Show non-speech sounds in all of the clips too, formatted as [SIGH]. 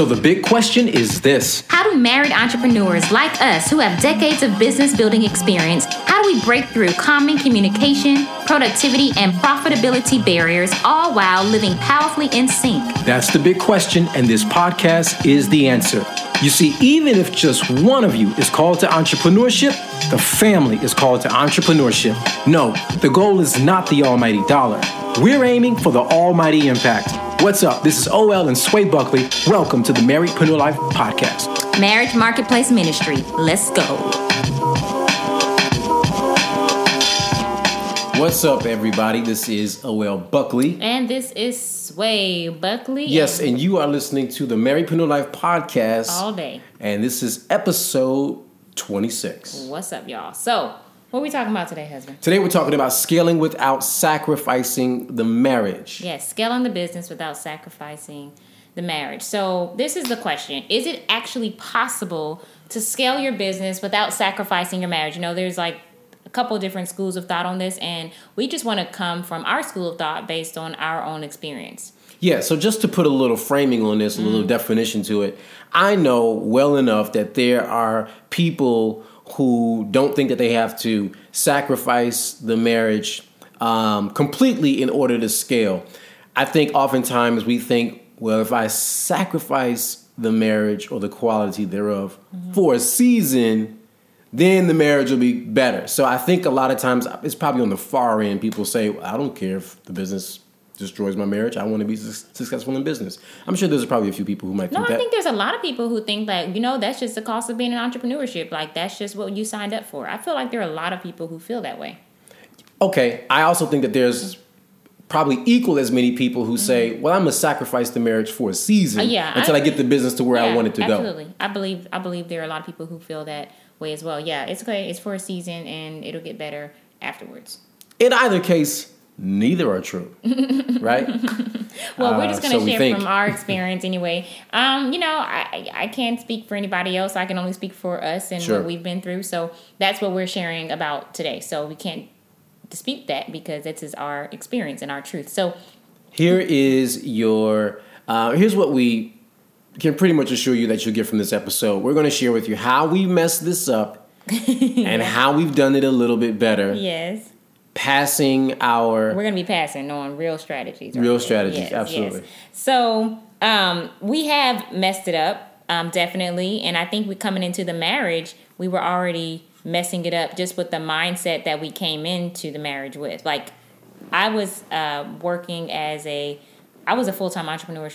So the big question is this How do married entrepreneurs like us who have decades of business building experience, how do we break through common communication, productivity, and profitability barriers all while living powerfully in sync? That's the big question, and this podcast is the answer. You see, even if just one of you is called to entrepreneurship, the family is called to entrepreneurship. No, the goal is not the almighty dollar. We're aiming for the almighty impact. What's up? This is OL and Sway Buckley. Welcome to the Marriedpreneur Life Podcast. Marriage Marketplace Ministry. Let's go. What's up, everybody? This is OL Buckley. And this is Sway Buckley. Yes, and you are listening to the Marriedpreneur Life Podcast. All day. And this is episode 26. What's up, y'all? So, what are we talking about today, husband? Today we're talking about scaling without sacrificing the marriage. Yes, scaling the business without sacrificing the marriage. So, this is the question Is it actually possible to scale your business without sacrificing your marriage? You know, there's like couple different schools of thought on this, and we just want to come from our school of thought based on our own experience. Yeah, so just to put a little framing on this, a little mm. definition to it, I know well enough that there are people who don't think that they have to sacrifice the marriage um, completely in order to scale. I think oftentimes we think, well, if I sacrifice the marriage or the quality thereof mm-hmm. for a season, then the marriage will be better. So I think a lot of times it's probably on the far end. People say, I don't care if the business destroys my marriage. I want to be successful in business. I'm sure there's probably a few people who might. No, think I that. think there's a lot of people who think like you know that's just the cost of being an entrepreneurship. Like that's just what you signed up for. I feel like there are a lot of people who feel that way. Okay, I also think that there's probably equal as many people who mm-hmm. say, "Well, I'm gonna sacrifice the marriage for a season, uh, yeah, until I, I, get the business to where yeah, I want it to absolutely. go." Absolutely, I believe I believe there are a lot of people who feel that way as well. Yeah, it's okay. It's for a season, and it'll get better afterwards. In either case, neither are true, [LAUGHS] right? well, we're just going to uh, so share from our [LAUGHS] experience anyway. Um, you know, I, I can't speak for anybody else. I can only speak for us and sure. what we've been through. So that's what we're sharing about today. So we can't dispute that because this is our experience and our truth. So here is your, uh, here's what we can pretty much assure you that you'll get from this episode. We're going to share with you how we messed this up [LAUGHS] and how we've done it a little bit better. Yes passing our we're going to be passing on real strategies right real there. strategies yes, absolutely yes. so um, we have messed it up um, definitely and i think we coming into the marriage we were already messing it up just with the mindset that we came into the marriage with like i was uh, working as a i was a full-time entrepreneur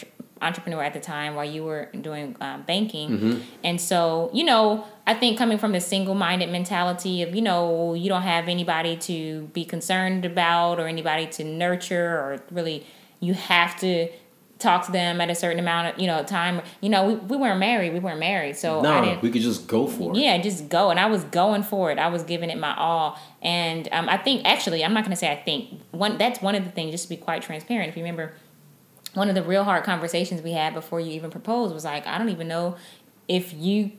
entrepreneur at the time while you were doing uh, banking. Mm-hmm. And so, you know, I think coming from the single minded mentality of, you know, you don't have anybody to be concerned about or anybody to nurture or really you have to talk to them at a certain amount of you know time. You know we, we weren't married. We weren't married. So no we could just go for it. Yeah just go. And i was going for it. I was giving it my all. And um, i think actually i'm not going to say i think. One that's one of the things just to be quite transparent if you remember one of the real hard conversations we had before you even proposed was like, I don't even know if you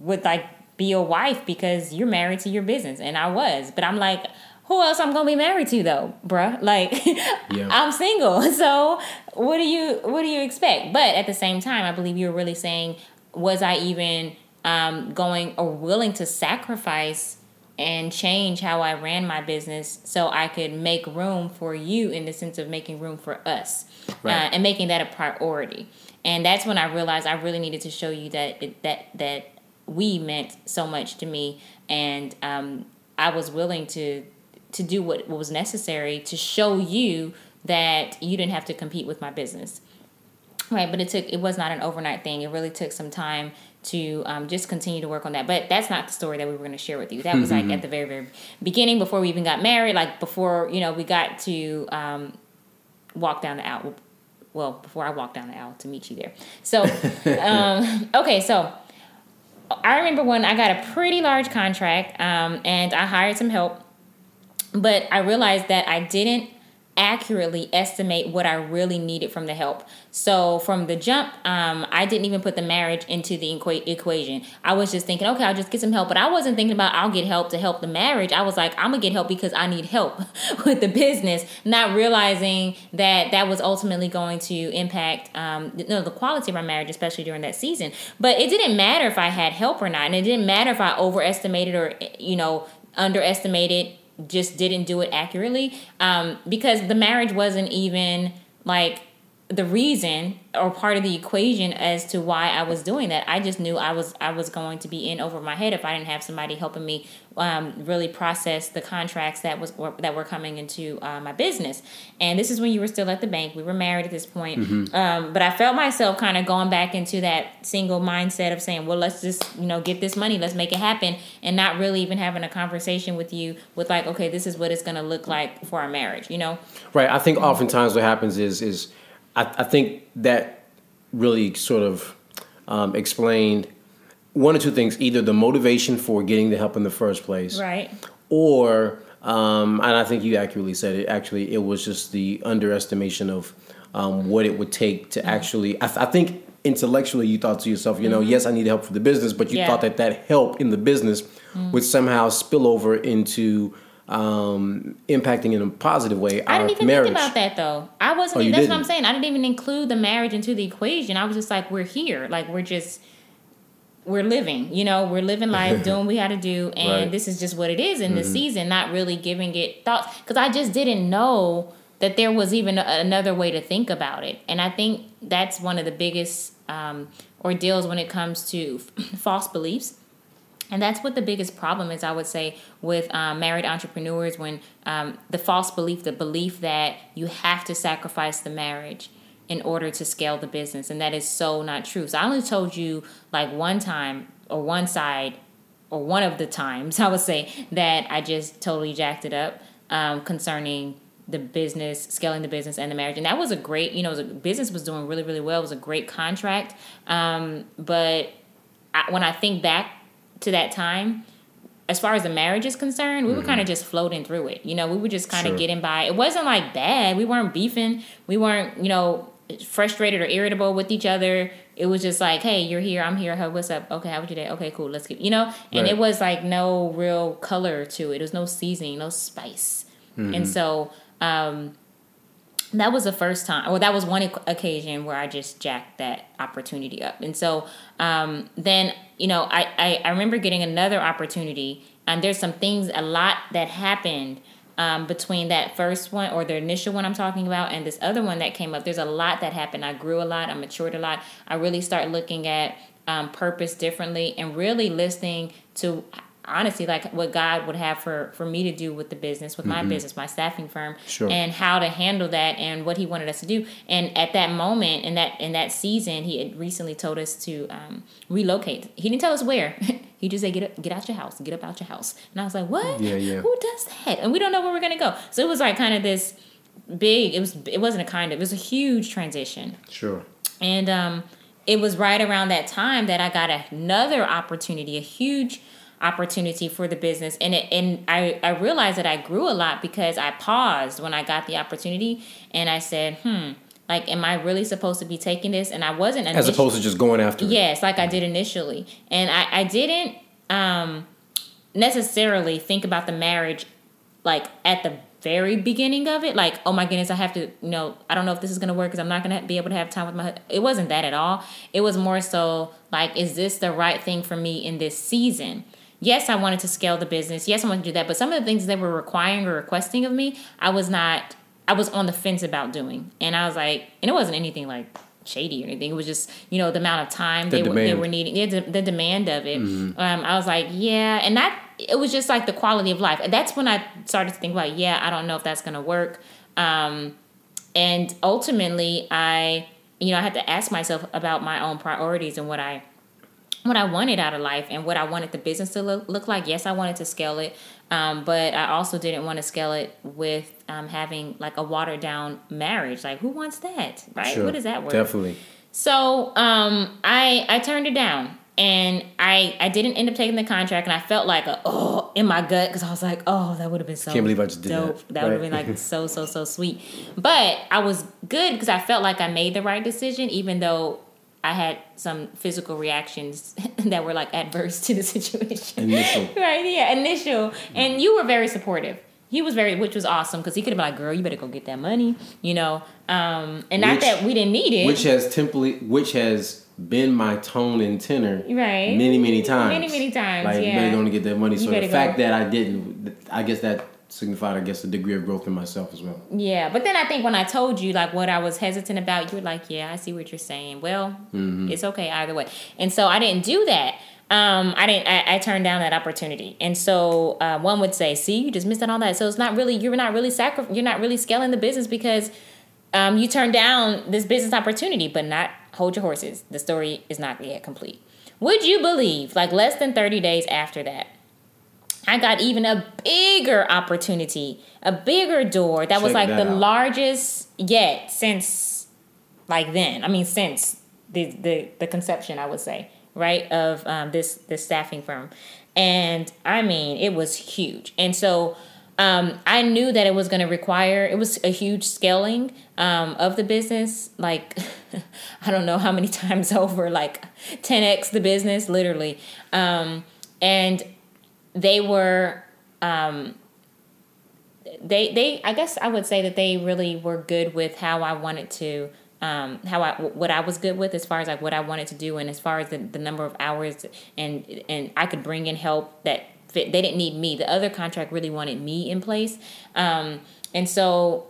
would like be a wife because you're married to your business. And I was. But I'm like, who else I'm gonna be married to though, bruh? [LAUGHS] Like yeah. I'm single. [LAUGHS] So what do you what do you expect? But at the same time, I believe you were really saying, was I even um, going or willing to sacrifice and change how I ran my business so I could make room for you in the sense of making room for us right. uh, and making that a priority. And that's when I realized I really needed to show you that it, that that we meant so much to me, and um, I was willing to to do what, what was necessary to show you that you didn't have to compete with my business. Right, but it took it was not an overnight thing. It really took some time to um, just continue to work on that. But that's not the story that we were going to share with you. That was like at the very, very beginning before we even got married, like before, you know, we got to um, walk down the aisle. Well, before I walked down the aisle to meet you there. So, [LAUGHS] um, okay, so I remember when I got a pretty large contract um, and I hired some help, but I realized that I didn't accurately estimate what I really needed from the help. So from the jump, um, I didn't even put the marriage into the equa- equation. I was just thinking, okay, I'll just get some help. But I wasn't thinking about I'll get help to help the marriage. I was like, I'm gonna get help because I need help [LAUGHS] with the business, not realizing that that was ultimately going to impact um, you know, the quality of our marriage, especially during that season. But it didn't matter if I had help or not, and it didn't matter if I overestimated or you know underestimated just didn't do it accurately um, because the marriage wasn't even like the reason or part of the equation as to why I was doing that. I just knew I was I was going to be in over my head if I didn't have somebody helping me um, really process the contracts that was that were coming into uh, my business. And this is when you were still at the bank. We were married at this point, mm-hmm. um, but I felt myself kind of going back into that single mindset of saying, "Well, let's just you know get this money, let's make it happen," and not really even having a conversation with you with like, "Okay, this is what it's going to look like for our marriage," you know? Right. I think oftentimes what happens is is I, I think that really sort of um, explained one or two things: either the motivation for getting the help in the first place, right, or um, and I think you accurately said it. Actually, it was just the underestimation of um, what it would take to actually. I, I, think intellectually, you thought to yourself, you know, mm-hmm. yes, I need help for the business, but you yeah. thought that that help in the business mm-hmm. would somehow spill over into um, impacting in a positive way. I didn't even marriage. think about that though. I wasn't. Oh, that's didn't? what I'm saying. I didn't even include the marriage into the equation. I was just like, we're here. Like we're just we're living. You know, we're living life, [LAUGHS] doing what we had to do, and right. this is just what it is in mm-hmm. the season. Not really giving it thoughts because I just didn't know that there was even another way to think about it. And I think that's one of the biggest um, ordeals when it comes to [CLEARS THROAT] false beliefs and that's what the biggest problem is, I would say, with um, married entrepreneurs when um, the false belief, the belief that you have to sacrifice the marriage in order to scale the business. And that is so not true. So I only told you like one time or one side or one of the times, [LAUGHS] I would say, that I just totally jacked it up um, concerning the business, scaling the business and the marriage. And that was a great, you know, a, business was doing really, really well. It was a great contract. Um, but I, when I think back to that time, as far as the marriage is concerned, we mm-hmm. were kind of just floating through it. You know, we were just kind of sure. getting by. It wasn't like bad. We weren't beefing. We weren't, you know, frustrated or irritable with each other. It was just like, hey, you're here, I'm here. Hey, what's up? Okay, how was your day? Okay, cool. Let's keep, you know. And right. it was like no real color to it. It was no seasoning, no spice. Mm-hmm. And so, um, that was the first time or that was one occasion where i just jacked that opportunity up. And so um, then you know I, I, I remember getting another opportunity and there's some things a lot that happened um, between that first one or the initial one i'm talking about and this other one that came up. There's a lot that happened. I grew a lot i matured a lot. I really start looking at um, purpose differently and really listening to honestly like what God would have for for me to do with the business, with mm-hmm. my business, my staffing firm, sure. and how to handle that and what He wanted us to do. And at that moment, in that in that season, He had recently told us to um, relocate. He didn't tell us where. [LAUGHS] he just said, "Get up, get out your house, get up out your house." And I was like, "What? Yeah, yeah. Who does that?" And we don't know where we're gonna go. So it was like kind of this big. It was. It wasn't a kind of. It was a huge transition. Sure. And um, it was right around that time that I got another opportunity, a huge opportunity for the business and it and I, I realized that I grew a lot because I paused when I got the opportunity and I said, hmm, like am I really supposed to be taking this? And I wasn't as opposed to just going after it. Yes, like I did initially. And I, I didn't um necessarily think about the marriage like at the very beginning of it like oh my goodness i have to you know i don't know if this is going to work because i'm not going to be able to have time with my it wasn't that at all it was more so like is this the right thing for me in this season yes, I wanted to scale the business. Yes, I wanted to do that. But some of the things they were requiring or requesting of me, I was not, I was on the fence about doing. And I was like, and it wasn't anything like shady or anything. It was just, you know, the amount of time the they, were, they were needing, yeah, the, the demand of it. Mm-hmm. Um, I was like, yeah. And that, it was just like the quality of life. That's when I started to think about, yeah, I don't know if that's going to work. Um, and ultimately, I, you know, I had to ask myself about my own priorities and what I what I wanted out of life and what I wanted the business to look, look like. Yes, I wanted to scale it, um, but I also didn't want to scale it with um, having like a watered down marriage. Like, who wants that, right? Sure, what is that worth? Definitely. So um, I I turned it down. and I I didn't end up taking the contract, and I felt like a oh in my gut because I was like, oh, that would have been so. Can't believe I just did dope. that. That would have been like so so so sweet. But I was good because I felt like I made the right decision, even though I had some physical reactions [LAUGHS] that were like adverse to the situation. Initial. [LAUGHS] right? Yeah, initial. And you were very supportive. He was very, which was awesome because he could have been like, "Girl, you better go get that money," you know. Um, and not that we didn't need it, which has simply which has been my tone and tenor right? many many times Many, many times, like you yeah. better going to get that money so the better fact go. that i didn't i guess that signified i guess a degree of growth in myself as well Yeah, but then I think when I told you like what I was hesitant about, you were like, "Yeah, I see what you're saying." Well, it's okay either way. And so I didn't do that. Um, I didn't. I, I turned down that opportunity. And so uh, one would say, "See, you just missed out on that." So it's not really you're not really sacri- You're not really scaling the business because um, you turned down this business opportunity, but not hold your horses. The story is not yet complete. Would you believe, like less than 30 days after that, I got even a bigger opportunity, a bigger door that was like that the out. largest yet since like then. I mean, since the the, the conception, I would say, right, of um, this this staffing firm, and I mean, it was huge, and so. Um, I knew that it was going to require it was a huge scaling um, of the business. Like [LAUGHS] I don't know how many [LAUGHS] times over, like 10x the business, literally. Um, and they were um they they I guess I would say that they really were good with how I wanted to um how I what I was good with as far as like what I wanted to do and as far as the, the number of hours and and I could bring in help that fit they didn't need me. The other contract really wanted me in place. Um and so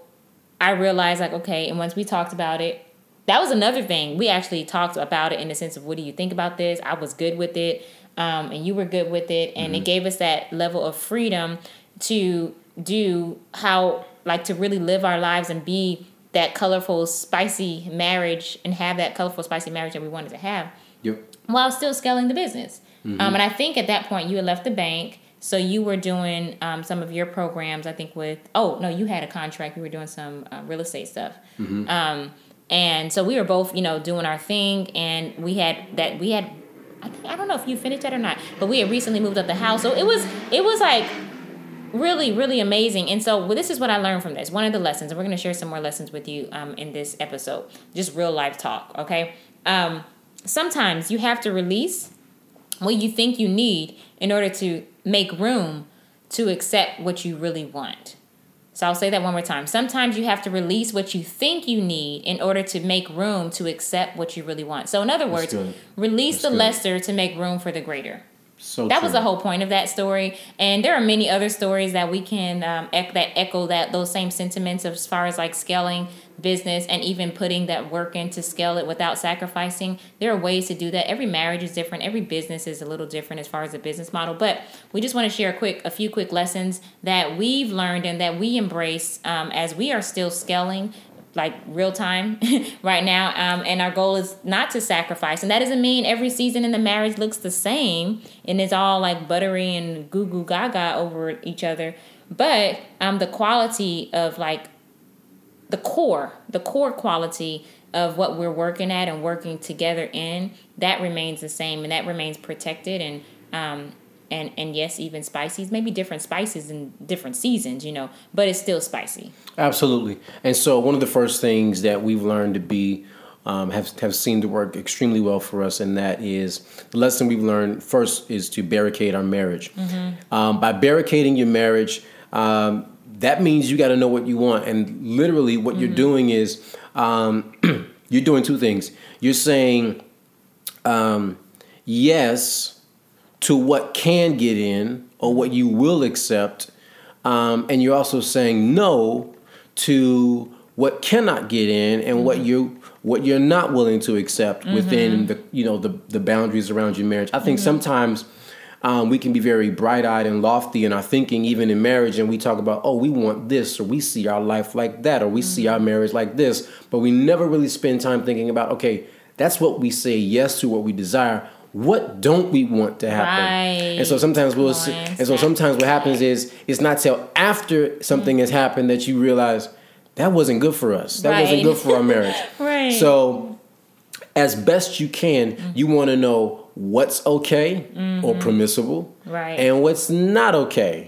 I realized like okay and once we talked about it that was another thing. We actually talked about it in the sense of what do you think about this? I was good with it um, and you were good with it and it gave us that level of freedom to do how like to really live our lives and be that colorful spicy marriage and have that colorful spicy marriage that we wanted to have yep while still scaling the business. Um, and I think at that point you had left the bank, so you were doing um, some of your programs. I think with oh no, you had a contract. You were doing some uh, real estate stuff. Um, and so we were both you know doing our thing, and we had that we had. I, think, I don't know if you finished that or not, but we had recently moved up the house, so it was it was like really really amazing. And so well, this is what i learned from this one of the lessons and we're going to share some more lessons with you um, in this episode. Just real life talk okay? Um, sometimes you have to release what you think you need in order to make room to accept what you really want so I'll say that one more time. Sometimes you have to release what you think you need in order to make room to accept what you really want. So in other words, release That's the good. lesser to make room for the greater so that true. was the whole point of that story and there are many other stories that we can um, ec- that echo that those same sentiments as far as like scaling business and even putting that work in to scale it without sacrificing there are ways to do that. Every marriage is different. Every business is a little different as far as the business model. But we just want to share a quick a few quick lessons that we've learned and that we embrace um, as we are still scaling like real time [LAUGHS] right now um, and our goal is not to sacrifice. And that doesn't mean every season in the marriage looks the same and it's all like buttery and goo goo gaga over each other. But um, the quality of like the core the core quality of what we're working at and working together in that remains the same and that remains protected and um, and and yes even spices maybe different spices in different seasons you know but it's still spicy Absolutely. And so one of the first things that we've learned to be um, have have seemed to work extremely well for us, and that is the lesson we've learned first is to barricade our marriage. Um, by barricading your marriage, um, that means you got to know what you want, and literally what you're doing is um, [CLEARS THROAT] you're doing two things. You're saying um, yes to what can get in or what you will accept, um, and you're also saying no to what cannot get in and what you what you're not willing to accept within the you know the the boundaries around your marriage. I think sometimes. Um, we can be very bright eyed and lofty in our thinking, even in marriage, and we talk about, oh, we want this, or we see our life like that, or we see our marriage like this, but we never really spend time thinking about, okay, that's what we say yes to, what we desire. What don't we want to happen? Right. And so sometimes we'll, see, and so sometimes what happens is it's not till after something has happened that you realize that wasn't good for us. That wasn't good for our marriage. [LAUGHS] Right. So as best you can, you want to know what's okay or permissible, Right. and what's not okay,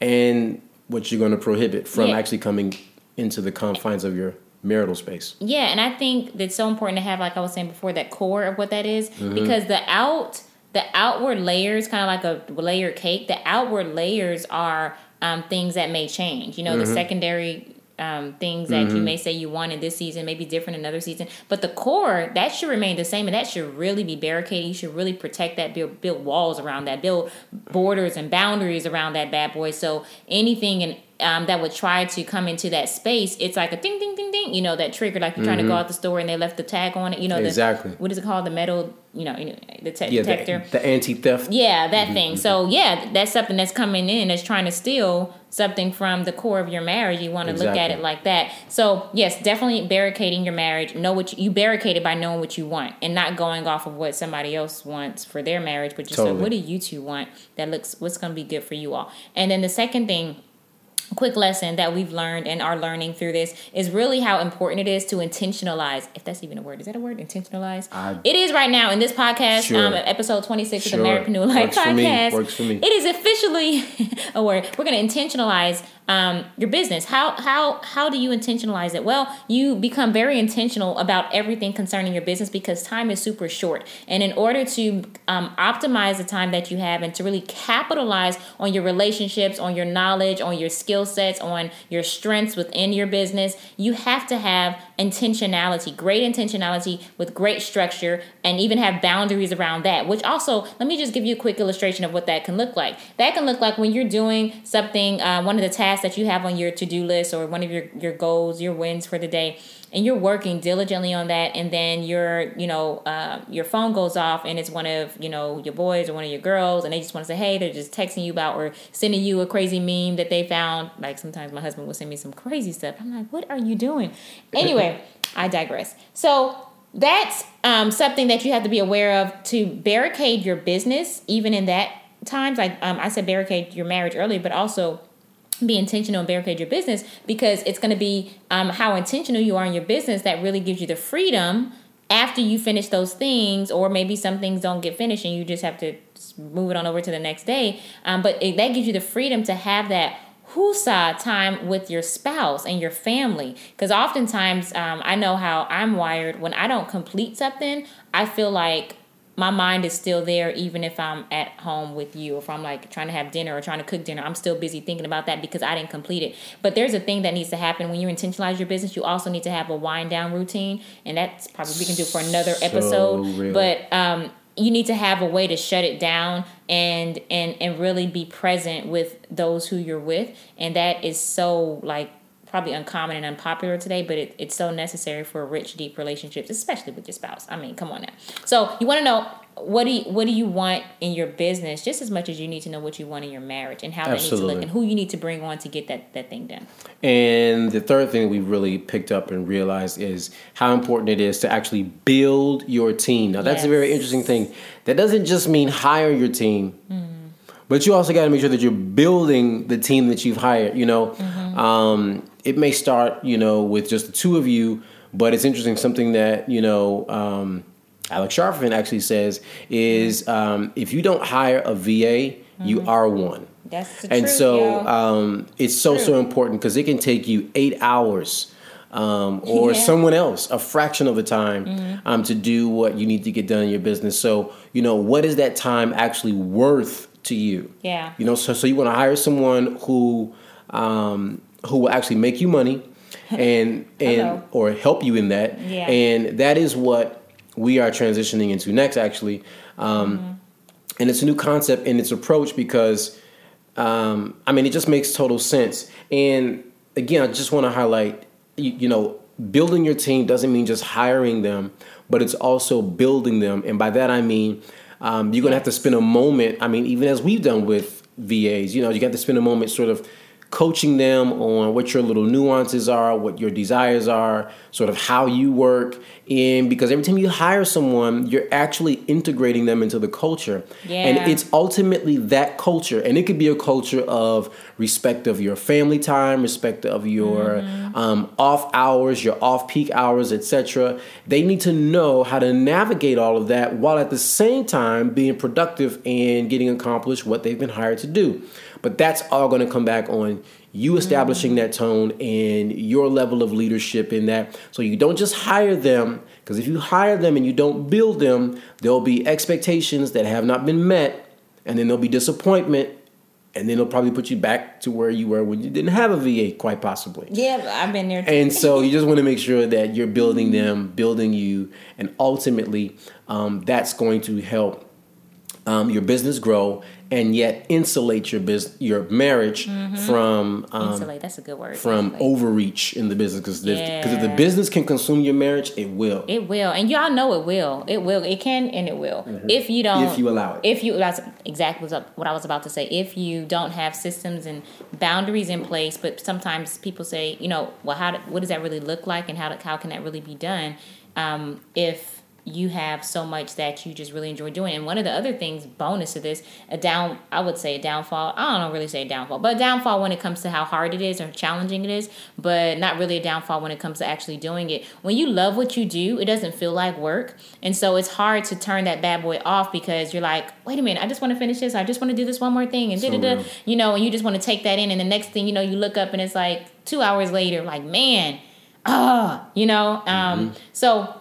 and what you're going to prohibit from Yeah. actually coming into the confines of your marital space. Yeah, and I think that's so important to have, like I was saying before, that core of what that is, Mm-hmm. because the out, the outward layers, kind of like a layered cake. The outward layers are um, things that may change. You know, Mm-hmm. the secondary. Um, things that you may say you want in this season may be different another season, but the core that should remain the same, and that should really be barricaded. You should really protect that, build build walls around that, build borders and boundaries around that bad boy. So anything and um, that would try to come into that space, it's like a ding, ding, ding, ding. You know that trigger, like you're trying to go out the store and they left the tag on it. You know, the, Mm-hmm. Exactly. What is it called? The metal, you know, the te- Yeah, detector. the, the anti-theft. Yeah, that Mm-hmm, thing. So yeah, that's something that's coming in that's trying to steal something from the core of your marriage. You want to look at it like that. So yes, definitely barricading your marriage. Know what you, you barricade it by knowing what you want and not going off of what somebody else wants for their marriage, but just like, what do you two want that looks what's going to be good for you all. And then the second thing quick lesson that we've learned and are learning through this is really how important it is to intentionalize. If that's even a word, is that a word? Intentionalize. I- it is right now in this podcast, Sure. um, episode twenty six of the Sure. American New Life Works podcast. Works for me. It is officially [LAUGHS] a word. We're going to intentionalize um, your business. How how how do you intentionalize it? Well, you become very intentional about everything concerning your business because time is super short, and in order to um, optimize the time that you have and to really capitalize on your relationships, on your knowledge, on your skill sets, on your strengths within your business, you have to have intentionality, great intentionality with great structure, and even have boundaries around that. Which also, let me just give you a quick illustration of what that can look like. That can look like when you're doing something, uh, one of the tasks that you have on your to do list or one of your, your goals, your wins for the day and you're working diligently on that and then your you know uh, your phone goes off and it's one of you know your boys or one of your girls and they just want to say hey they're just texting you about or sending you a crazy meme that they found. Like sometimes my husband will send me some crazy stuff. I'm like what are you doing? [LAUGHS] Anyway i digress. So that's um, something that you have to be aware of to barricade your business even in that times. Like um, i said barricade your marriage earlier but also be intentional and barricade your business because it's going to be um, how intentional you are in your business that really gives you the freedom after you finish those things or maybe some things don't get finished and you just have to move it on over to the next day. Um, but it, that gives you the freedom to have that whoosah time with your spouse and your family. Because oftentimes um, i know how i'm wired. When i don't complete something i feel like my mind is still there even if I'm at home with you. Or if I'm like trying to have dinner or trying to cook dinner, I'm still busy thinking about that because I didn't complete it. But there's a thing that needs to happen when you intentionalize your business. You also need to have a wind down routine, and that's probably we can do for another So episode. real. But um, you need to have a way to shut it down and and and really be present with those who you're with, and that is so like probably uncommon and unpopular today, but it, it's so necessary for rich, deep relationships, especially with your spouse. I mean, come on now. So you want to know what do you, what do you want in your business just as much as you need to know what you want in your marriage and how that needs to look and who you need to bring on to get that, that thing done. And the third thing we really picked up and realized is how important it is to actually build your team. Now, that's a very interesting thing. That doesn't just mean hire your team, mm. but you also got to make sure that you're building the team that you've hired. You know, mm-hmm. Um, it may start, you know, with just the two of you, but it's interesting. Something that you know. Um, Alex Charfen actually says is um, if you don't hire a VA, you are one. That's and truth, so um, it's so so important because it can take you eight hours um, [LAUGHS] or Yeah. Mm-hmm. someone else a fraction of the time um, to do what you need to get done in your business so you know what is that time actually worth to you Yeah. you know so, so you want to hire someone who um, who will actually make you money [LAUGHS] and and Hello. or help you in that Yeah. and that is what we are transitioning into next actually um, Mm-hmm. and it's a new concept in its approach because um, I mean, it just makes total sense. And again, I just want to highlight, you, you know, building your team doesn't mean just hiring them, but it's also building them. And by that I mean, um, you're gonna have to spend a moment. I mean, even as we've done with VAs, you know, you got to spend a moment sort of coaching them on what your little nuances are, what your desires are, sort of how you work. And because every time you hire someone, you're actually integrating them into the culture. Yeah. And it's ultimately that culture. And it could be a culture of respect of your family time, respect of your um, off hours, your off peak hours, etc. They need to know how to navigate all of that while at the same time being productive and getting accomplished what they've been hired to do. But that's all going to come back on you establishing that tone and your level of leadership in that. So you don't just hire them, because if you hire them and you don't build them, there'll be expectations that have not been met, and then there'll be disappointment, and then it'll probably put you back to where you were when you didn't have a VA, quite possibly. Yeah, I've been there. Too. And so you just want to make sure that you're building them, building you, and ultimately um, that's going to help um, your business grow and yet insulate your business, your marriage from um, Insulate. That's a good word. from Insulate. overreach in the business. Because if, 'cause if the business can consume your marriage, it will. It will, and y'all know it will. It will. It can, and it will. If you don't, If you allow it. If you, that's exactly what I was about to say. If you don't have systems and boundaries in place, but sometimes people say, you know, well, how? do- What does that really look like, and how? do- How can that really be done? Um, if you have so much that you just really enjoy doing. And one of the other things, bonus to this, a down, I would say a downfall. I don't really say a downfall, but a downfall when it comes to how hard it is or challenging it is, but not really a downfall when it comes to actually doing it. When you love what you do, it doesn't feel like work. And so it's hard to turn that bad boy off because you're like, wait a minute, I just want to finish this. I just want to do this one more thing. And So da da da. You know, and you just want to take that in. And the next thing you know, you look up and it's like two hours later, like, man, ah, you know? Um, So,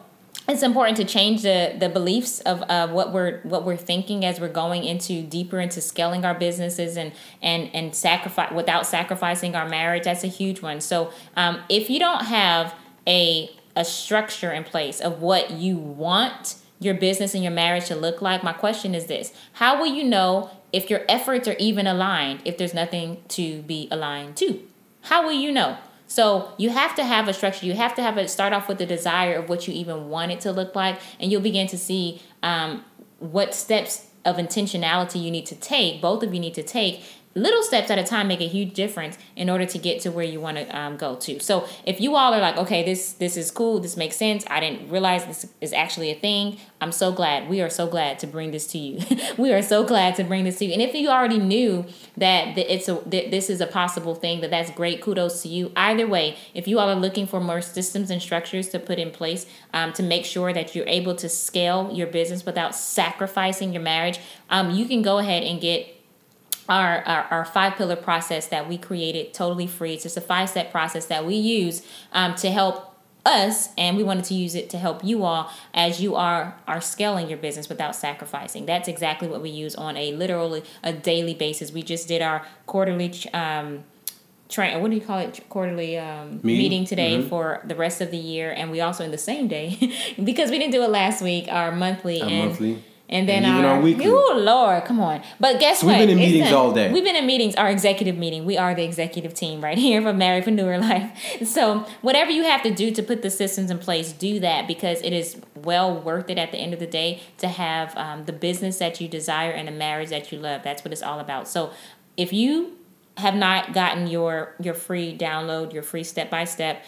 it's important to change the the beliefs of uh, what we're what we're thinking as we're going into deeper into scaling our businesses and and and sacrifice without sacrificing our marriage. That's a huge one. So um, if you don't have a a structure in place of what you want your business and your marriage to look like, my question is this: How will you know if your efforts are even aligned if there's nothing to be aligned to? How will you know? So you have to have a structure. You have to have it start off with the desire of what you even want it to look like, and you'll begin to see um, what steps of intentionality you need to take. Both of you need to take. Little steps at a time make a huge difference in order to get to where you want to um, go to. So if you all are like, okay, this this is cool, this makes sense. I didn't realize this is actually a thing. I'm so glad. We are so glad to bring this to you. [LAUGHS] we are so glad to bring this to you. And if you already knew that, it's a that this is a possible thing, that that's great. Kudos to you. Either way, if you all are looking for more systems and structures to put in place um, to make sure that you're able to scale your business without sacrificing your marriage, um, you can go ahead and get our, our, our five pillar process that we created totally free. It's just a five step process that we use um, to help us and we wanted to use it to help you all as you are are scaling your business without sacrificing that's exactly what we use on a literally a daily basis we just did our quarterly um train what do you call it quarterly um, Meeting? today for the rest of the year and we also in the same day [LAUGHS] because we didn't do it last week our monthly Our and monthly. And then And even our, our weekly. Oh Lord, come on! But guess So what? we've been in It's meetings done. all day. We've been in meetings. Our executive meeting. We are the executive team right [LAUGHS] here from Marriedpreneur Life. So whatever you have to do to put the systems in place, do that because it is well worth it at the end of the day to have um, the business that you desire and the marriage that you love. That's what it's all about. So if you have not gotten your your free download, your free step by step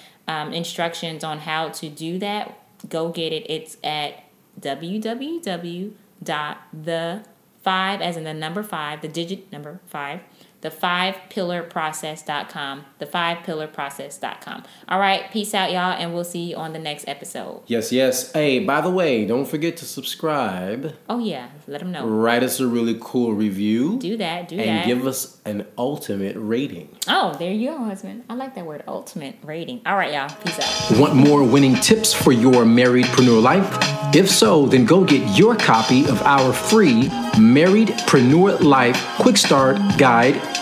instructions on how to do that, go get it. It's at www dot the five as in the number five, the digit number five, the five pillar process.com, the five pillar process.com. All right, peace out, y'all, and we'll see you on the next episode. Yes, yes. Hey, by the way, don't forget to subscribe. Oh, yeah, let them know. Write us a really cool review. Do that, do and that. And give us an ultimate rating. oh, there you go, husband. I like that word, ultimate rating. All right, y'all, peace out. Want more winning tips for your marriedpreneur life? If so, then go get your copy of our free Marriedpreneur Life Quick Start Guide.